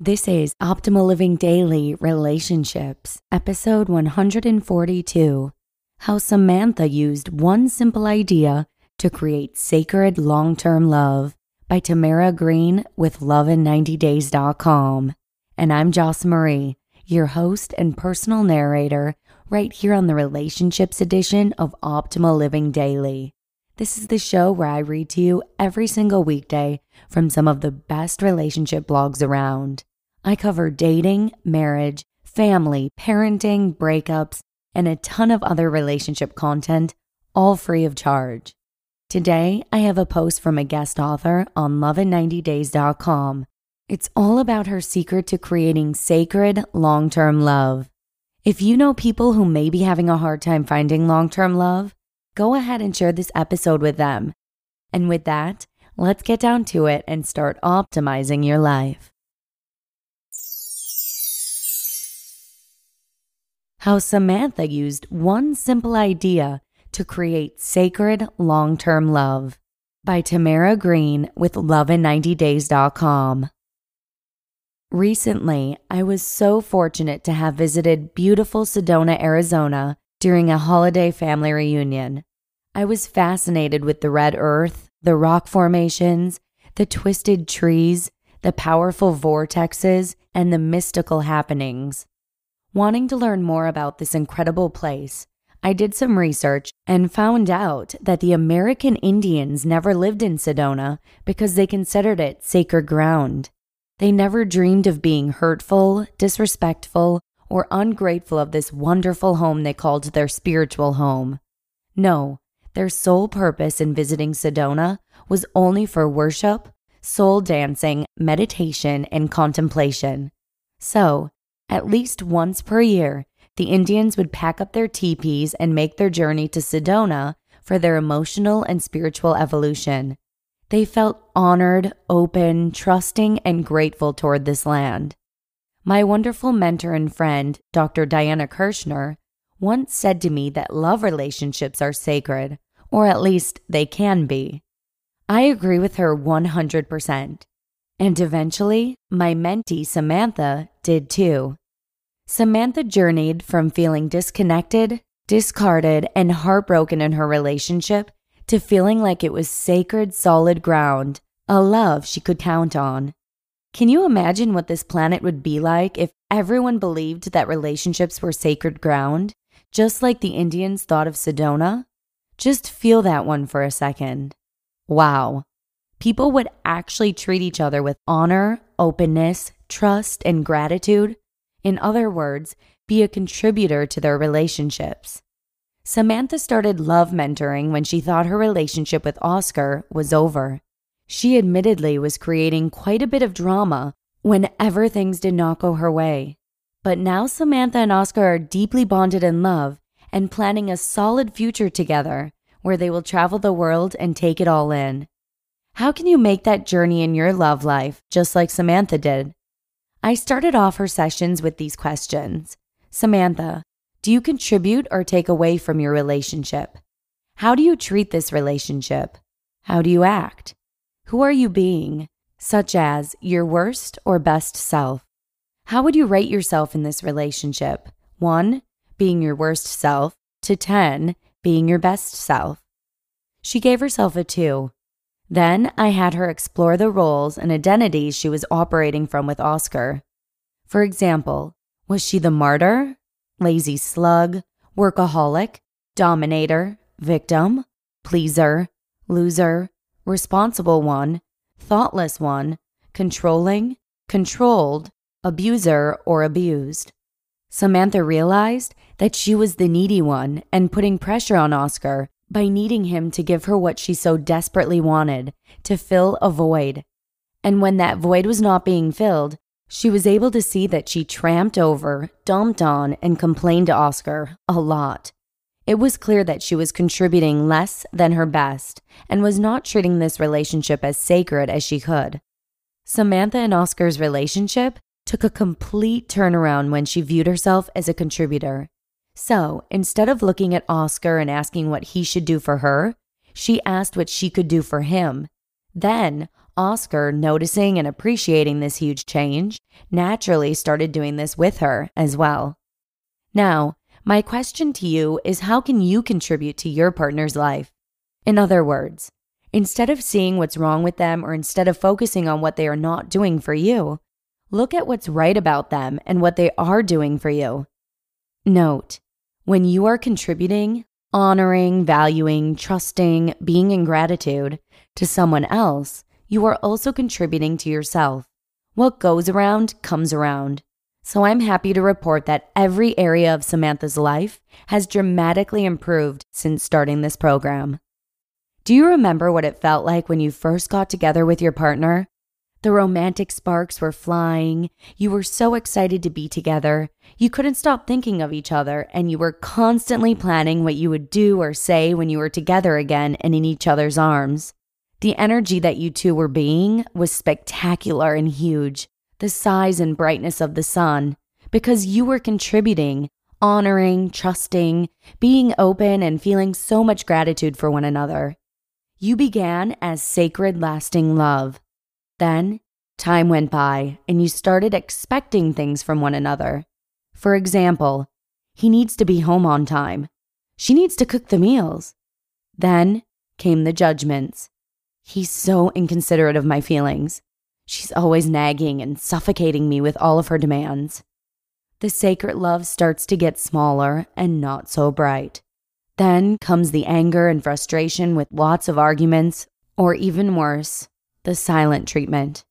This is Optimal Living Daily Relationships, episode 142 How Samantha Used One Simple Idea to Create Sacred Long Term Love by Tamara Green with lovein90days.com. And I'm Joss Marie, your host and personal narrator, right here on the Relationships edition of Optimal Living Daily. This is the show where I read to you every single weekday from some of the best relationship blogs around. I cover dating, marriage, family, parenting, breakups, and a ton of other relationship content, all free of charge. Today, I have a post from a guest author on lovein90days.com. It's all about her secret to creating sacred long term love. If you know people who may be having a hard time finding long term love, go ahead and share this episode with them. And with that, let's get down to it and start optimizing your life. How Samantha used one simple idea to create sacred long term love by Tamara Green with lovein90days.com. Recently, I was so fortunate to have visited beautiful Sedona, Arizona during a holiday family reunion. I was fascinated with the red earth, the rock formations, the twisted trees, the powerful vortexes, and the mystical happenings. Wanting to learn more about this incredible place, I did some research and found out that the American Indians never lived in Sedona because they considered it sacred ground. They never dreamed of being hurtful, disrespectful, or ungrateful of this wonderful home they called their spiritual home. No, their sole purpose in visiting Sedona was only for worship, soul dancing, meditation, and contemplation. So, at least once per year, the Indians would pack up their teepees and make their journey to Sedona for their emotional and spiritual evolution. They felt honored, open, trusting, and grateful toward this land. My wonderful mentor and friend, Dr. Diana Kirschner, once said to me that love relationships are sacred, or at least they can be. I agree with her 100%. And eventually, my mentee Samantha did too. Samantha journeyed from feeling disconnected, discarded, and heartbroken in her relationship to feeling like it was sacred, solid ground, a love she could count on. Can you imagine what this planet would be like if everyone believed that relationships were sacred ground, just like the Indians thought of Sedona? Just feel that one for a second. Wow people would actually treat each other with honor, openness, trust, and gratitude. In other words, be a contributor to their relationships. Samantha started love mentoring when she thought her relationship with Oscar was over. She admittedly was creating quite a bit of drama whenever things did not go her way. But now Samantha and Oscar are deeply bonded in love and planning a solid future together where they will travel the world and take it all in. How can you make that journey in your love life just like Samantha did? I started off her sessions with these questions Samantha, do you contribute or take away from your relationship? How do you treat this relationship? How do you act? Who are you being, such as your worst or best self? How would you rate yourself in this relationship? 1. Being your worst self, to 10. Being your best self. She gave herself a 2. Then I had her explore the roles and identities she was operating from with Oscar. For example, was she the martyr, lazy slug, workaholic, dominator, victim, pleaser, loser, responsible one, thoughtless one, controlling, controlled, abuser, or abused? Samantha realized that she was the needy one and putting pressure on Oscar by needing him to give her what she so desperately wanted to fill a void. And when that void was not being filled, she was able to see that she tramped over, dumped on, and complained to Oscar a lot. It was clear that she was contributing less than her best and was not treating this relationship as sacred as she could. Samantha and Oscar's relationship took a complete turnaround when she viewed herself as a contributor. So instead of looking at Oscar and asking what he should do for her, she asked what she could do for him. Then Oscar, noticing and appreciating this huge change, naturally started doing this with her as well. Now, my question to you is how can you contribute to your partner's life? In other words, instead of seeing what's wrong with them or instead of focusing on what they are not doing for you, look at what's right about them and what they are doing for you. Note, when you are contributing, honoring, valuing, trusting, being in gratitude to someone else, you are also contributing to yourself. What goes around comes around. So I'm happy to report that every area of Samantha's life has dramatically improved since starting this program. Do you remember what it felt like when you first got together with your partner? The romantic sparks were flying. You were so excited to be together. You couldn't stop thinking of each other, and you were constantly planning what you would do or say when you were together again and in each other's arms. The energy that you two were being was spectacular and huge, the size and brightness of the sun, because you were contributing, honoring, trusting, being open, and feeling so much gratitude for one another. You began as sacred, lasting love. Then, time went by, and you started expecting things from one another. For example, he needs to be home on time. She needs to cook the meals. Then came the judgments. He's so inconsiderate of my feelings. She's always nagging and suffocating me with all of her demands. The sacred love starts to get smaller and not so bright. Then comes the anger and frustration with lots of arguments, or even worse, the silent treatment.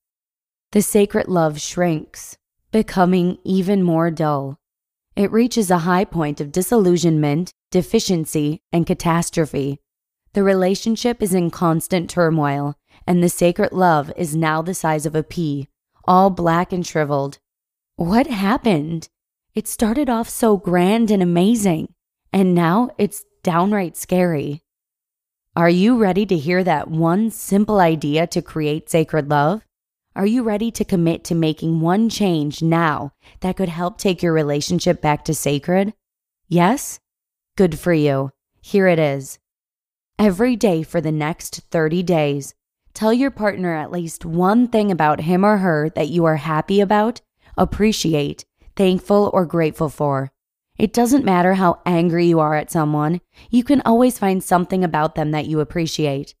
The sacred love shrinks, becoming even more dull. It reaches a high point of disillusionment, deficiency, and catastrophe the relationship is in constant turmoil, and the sacred love is now the size of a pea, all black and shriveled. What happened? It started off so grand and amazing, and now it's downright scary. Are you ready to hear that one simple idea to create sacred love? Are you ready to commit to making one change now that could help take your relationship back to sacred? Yes? Good for you. Here it is. Every day for the next 30 days, tell your partner at least one thing about him or her that you are happy about, appreciate, thankful, or grateful for. It doesn't matter how angry you are at someone, you can always find something about them that you appreciate.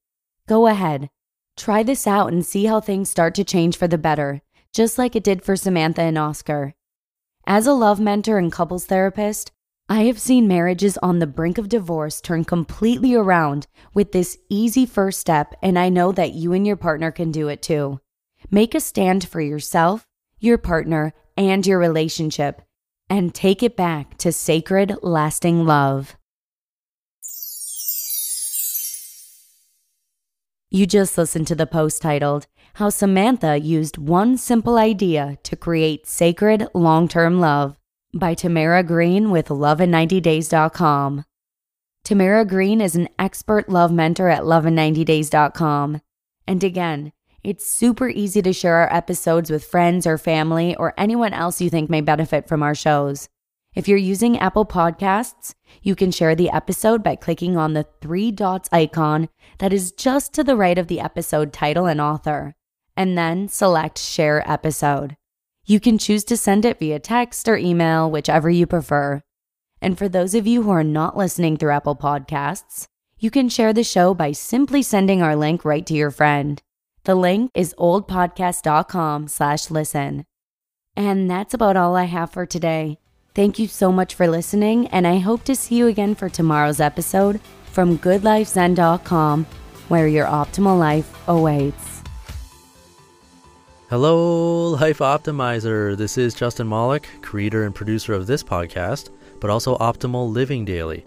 Go ahead. Try this out and see how things start to change for the better, just like it did for Samantha and Oscar. As a love mentor and couples therapist, I have seen marriages on the brink of divorce turn completely around with this easy first step, and I know that you and your partner can do it too. Make a stand for yourself, your partner, and your relationship, and take it back to sacred, lasting love. You just listened to the post titled, How Samantha Used One Simple Idea to Create Sacred Long Term Love by Tamara Green with lovein90days.com. Tamara Green is an expert love mentor at lovein90days.com. And again, it's super easy to share our episodes with friends or family or anyone else you think may benefit from our shows. If you're using Apple Podcasts, you can share the episode by clicking on the three dots icon that is just to the right of the episode title and author, and then select Share Episode. You can choose to send it via text or email, whichever you prefer. And for those of you who are not listening through Apple Podcasts, you can share the show by simply sending our link right to your friend. The link is oldpodcast.com slash listen. And that's about all I have for today. Thank you so much for listening, and I hope to see you again for tomorrow's episode from goodlifezen.com, where your optimal life awaits. Hello, Life Optimizer. This is Justin Malik, creator and producer of this podcast, but also Optimal Living Daily,